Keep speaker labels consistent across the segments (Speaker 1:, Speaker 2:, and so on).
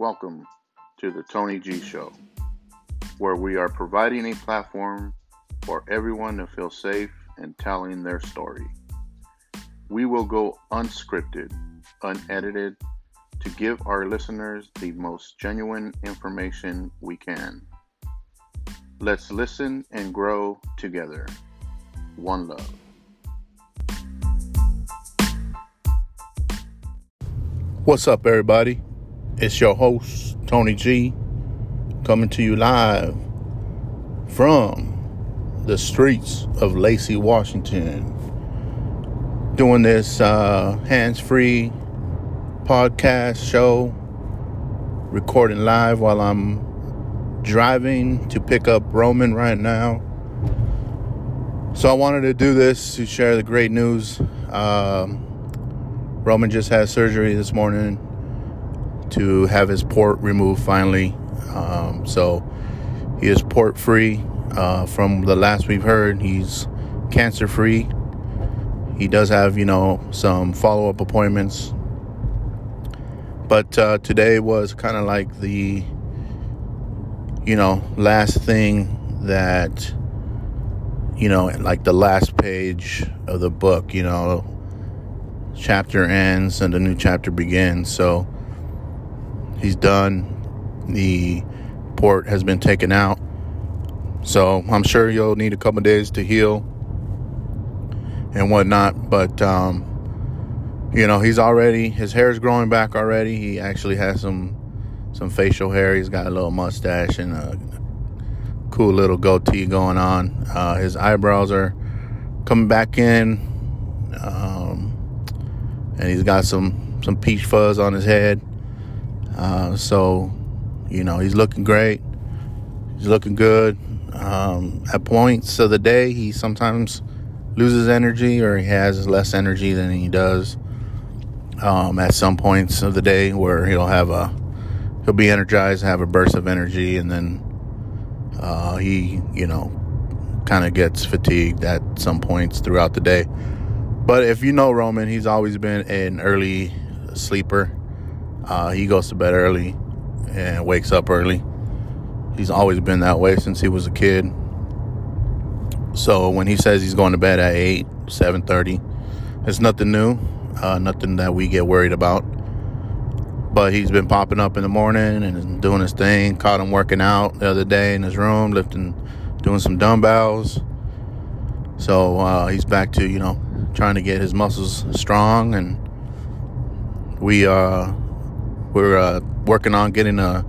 Speaker 1: Welcome to the Tony G Show, where we are providing a platform for everyone to feel safe and telling their story. We will go unscripted, unedited, to give our listeners the most genuine information we can. Let's listen and grow together. One love. What's up, everybody? It's your host, Tony G, coming to you live from the streets of Lacey, Washington. Doing this uh, hands free podcast show, recording live while I'm driving to pick up Roman right now. So I wanted to do this to share the great news. Um, Roman just had surgery this morning to have his port removed finally. Um, so he is port free. Uh, from the last we've heard, he's cancer free. He does have, you know, some follow up appointments. But uh, today was kind of like the, you know, last thing that, you know, like the last page of the book, you know, chapter ends and a new chapter begins. So, he's done. The port has been taken out. So I'm sure you'll need a couple days to heal and whatnot. But, um, you know, he's already, his hair is growing back already. He actually has some, some facial hair. He's got a little mustache and a cool little goatee going on. Uh, his eyebrows are coming back in. Um, and he's got some, some peach fuzz on his head. Uh, so, you know, he's looking great. He's looking good. Um, at points of the day, he sometimes loses energy or he has less energy than he does. Um, at some points of the day where he'll have a he'll be energized, have a burst of energy, and then uh, he, you know, kind of gets fatigued at some points throughout the day. But if you know Roman, he's always been an early sleeper. Uh, he goes to bed early and wakes up early. He's always been that way since he was a kid. So when he says he's going to bed at 8, 7.30, it's nothing new, uh, nothing that we get worried about. But he's been popping up in the morning and doing his thing. Caught him working out the other day in his room, lifting, doing some dumbbells. So uh, he's back to, you know, trying to get his muscles strong. And we, uh, we're uh, working on getting a,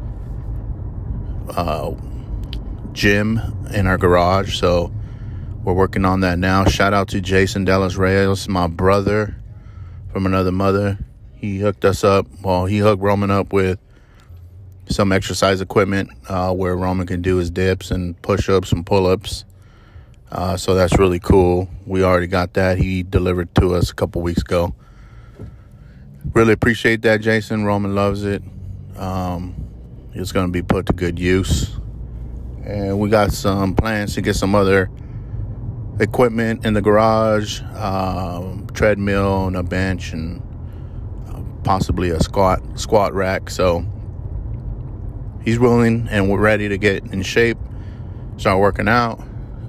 Speaker 1: a gym in our garage, so we're working on that now. Shout out to Jason Dallas Reyes, my brother from another mother. He hooked us up. Well, he hooked Roman up with some exercise equipment uh, where Roman can do his dips and push ups and pull ups. Uh, so that's really cool. We already got that. He delivered to us a couple weeks ago. Really appreciate that, Jason. Roman loves it. Um, it's going to be put to good use. And we got some plans to get some other equipment in the garage um, treadmill and a bench and uh, possibly a squat squat rack. So he's willing and we're ready to get in shape, start working out,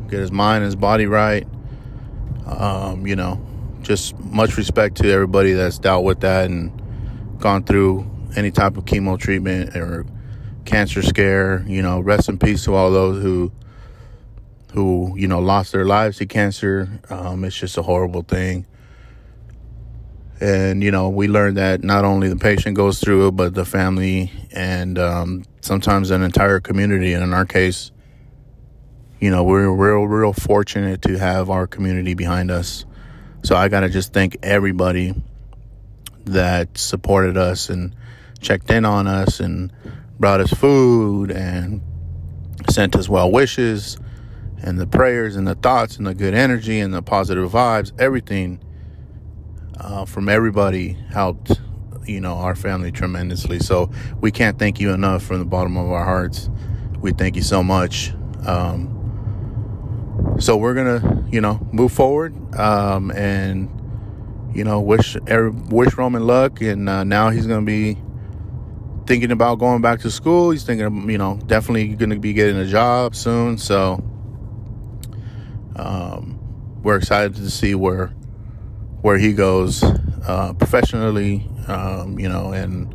Speaker 1: get his mind and his body right. Um, you know, just much respect to everybody that's dealt with that and gone through any type of chemo treatment or cancer scare. You know, rest in peace to all those who who you know lost their lives to cancer. Um, it's just a horrible thing. And you know, we learned that not only the patient goes through it, but the family and um, sometimes an entire community. And in our case, you know, we're real, real fortunate to have our community behind us. So I got to just thank everybody that supported us and checked in on us and brought us food and sent us well wishes and the prayers and the thoughts and the good energy and the positive vibes. Everything uh, from everybody helped, you know, our family tremendously. So we can't thank you enough from the bottom of our hearts. We thank you so much. Um, so we're gonna you know move forward um, and you know wish wish Roman luck and uh, now he's gonna be thinking about going back to school. He's thinking, you know, definitely to be getting a job soon. So um, we're excited to see where where he goes uh, professionally. Um, you know, and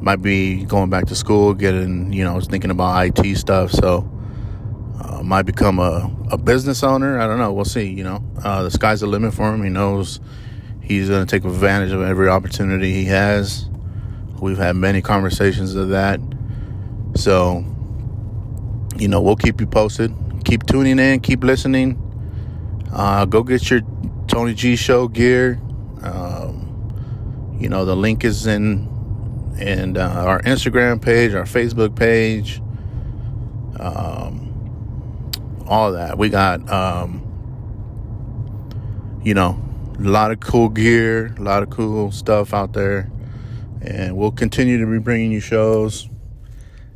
Speaker 1: might be going back to school, getting, you know, thinking about IT stuff. So uh, might become a, a business owner. I don't know. We'll see. You know, uh, the sky's the limit for him. He knows he's going to take advantage of every opportunity he has. We've had many conversations of that. So, you know, we'll keep you posted. Keep tuning in. Keep listening. Uh, go get your Tony G Show gear. Um, you know, the link is in and uh, our Instagram page, our Facebook page, um, all that. We got, um, you know, a lot of cool gear, a lot of cool stuff out there, and we'll continue to be bringing you shows,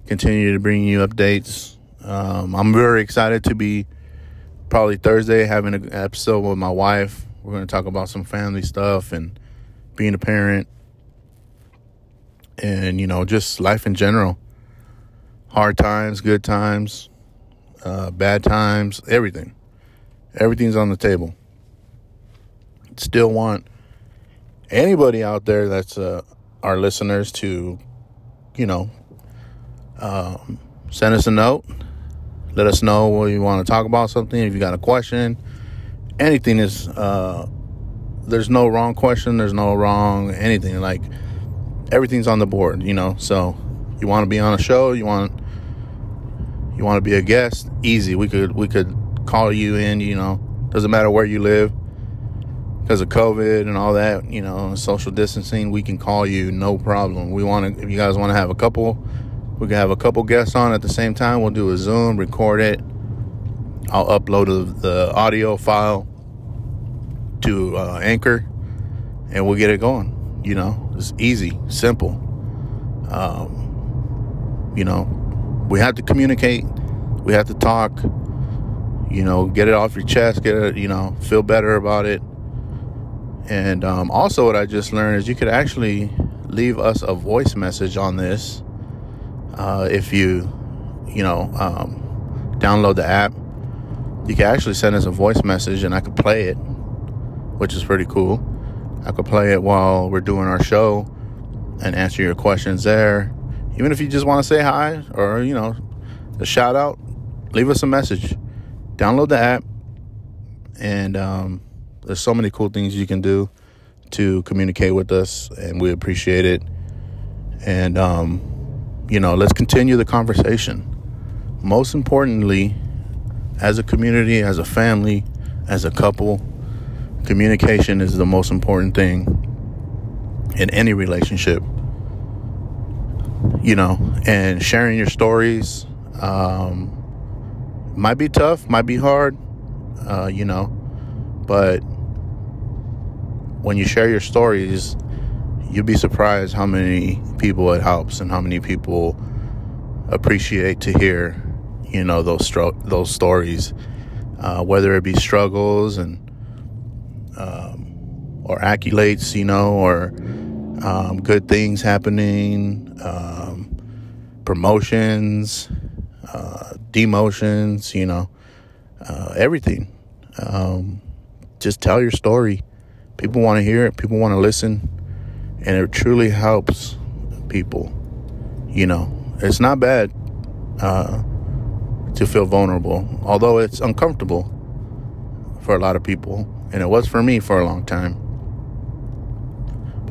Speaker 1: continue to bring you updates. Um, I'm very excited to be probably Thursday having an episode with my wife. We're going to talk about some family stuff and being a parent and you know just life in general hard times good times uh, bad times everything. Everything's on the table. Still want anybody out there that's uh, our listeners to you know um, send us a note. Let us know what you want to talk about something. If you got a question anything is uh, there's no wrong question there's no wrong anything. Like everything's on the board, you know. So you want to be on a show, you want you want to be a guest, easy. We could we could call you in, you know. Doesn't matter where you live. Because of COVID and all that, you know, social distancing, we can call you no problem. We want to if you guys want to have a couple we can have a couple guests on at the same time. We'll do a Zoom, record it. I'll upload the audio file to uh, Anchor, and we'll get it going. You know, it's easy, simple. Um, you know, we have to communicate. We have to talk. You know, get it off your chest. Get it. You know, feel better about it. And um, also, what I just learned is you could actually leave us a voice message on this uh, if you, you know, um, download the app. You can actually send us a voice message, and I could play it, which is pretty cool. I could play it while we're doing our show and answer your questions there. Even if you just want to say hi or, you know, a shout out, leave us a message. Download the app, and um, there's so many cool things you can do to communicate with us, and we appreciate it. And, um, you know, let's continue the conversation. Most importantly, as a community, as a family, as a couple, communication is the most important thing in any relationship you know and sharing your stories um, might be tough might be hard uh, you know but when you share your stories you'll be surprised how many people it helps and how many people appreciate to hear you know those stro- those stories uh, whether it be struggles and um, or accolades, you know, or um, good things happening, um, promotions, uh, demotions, you know, uh, everything. Um, just tell your story. People want to hear it. People want to listen, and it truly helps people. You know, it's not bad uh, to feel vulnerable, although it's uncomfortable for a lot of people and it was for me for a long time.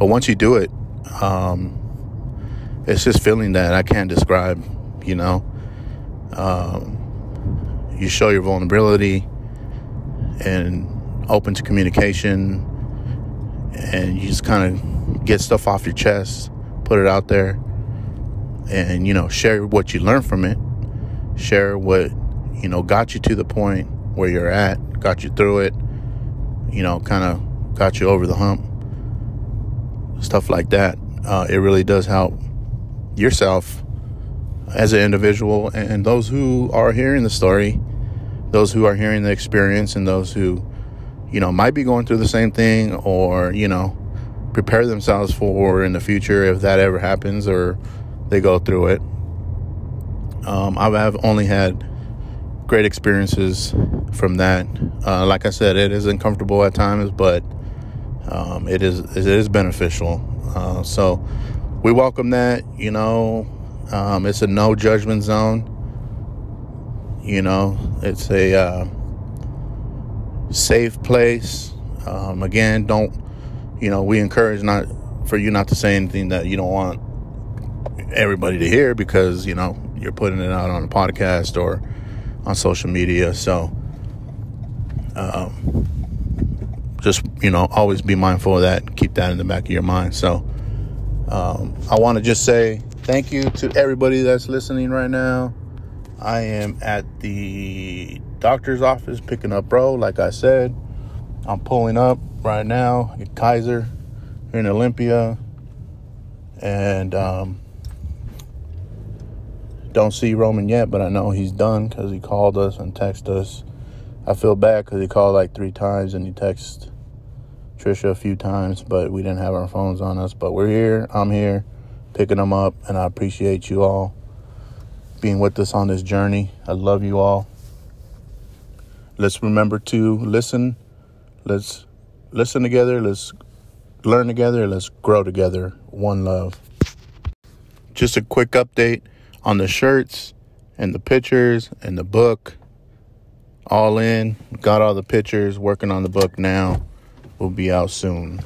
Speaker 1: But once you do it, um, it's just feeling that I can't describe, you know. Um, you show your vulnerability and open to communication, and you just kind of get stuff off your chest, put it out there, and you know, share what you learn from it, share what you know got you to the point where you're at, got you through it you know, kind of got you over the hump, stuff like that. Uh, it really does help yourself as an individual and those who are hearing the story, those who are hearing the experience, and those who, you know, might be going through the same thing or, you know, prepare themselves for in the future if that ever happens or they go through it. Um, I've only had great experiences from that. Uh, like I said, it is uncomfortable at times, but um, it is it is beneficial. Uh, so we welcome that. You know, um, it's a no judgment zone. You know, it's a uh, safe place. Um, again, don't you know? We encourage not for you not to say anything that you don't want everybody to hear because you know you're putting it out on a podcast or on social media. So, um, just you know, always be mindful of that. Keep that in the back of your mind. So, um, I want to just say thank you to everybody that's listening right now. I am at the doctor's office picking up bro. Like I said, I'm pulling up right now at Kaiser here in Olympia, and um, don't see Roman yet, but I know he's done because he called us and texted us. I feel bad because he called like three times and he texted Trisha a few times, but we didn't have our phones on us. But we're here. I'm here, picking them up, and I appreciate you all being with us on this journey. I love you all. Let's remember to listen. Let's listen together. Let's learn together. Let's grow together. One love. Just a quick update on the shirts and the pictures and the book. All in. Got all the pictures. Working on the book now. Will be out soon.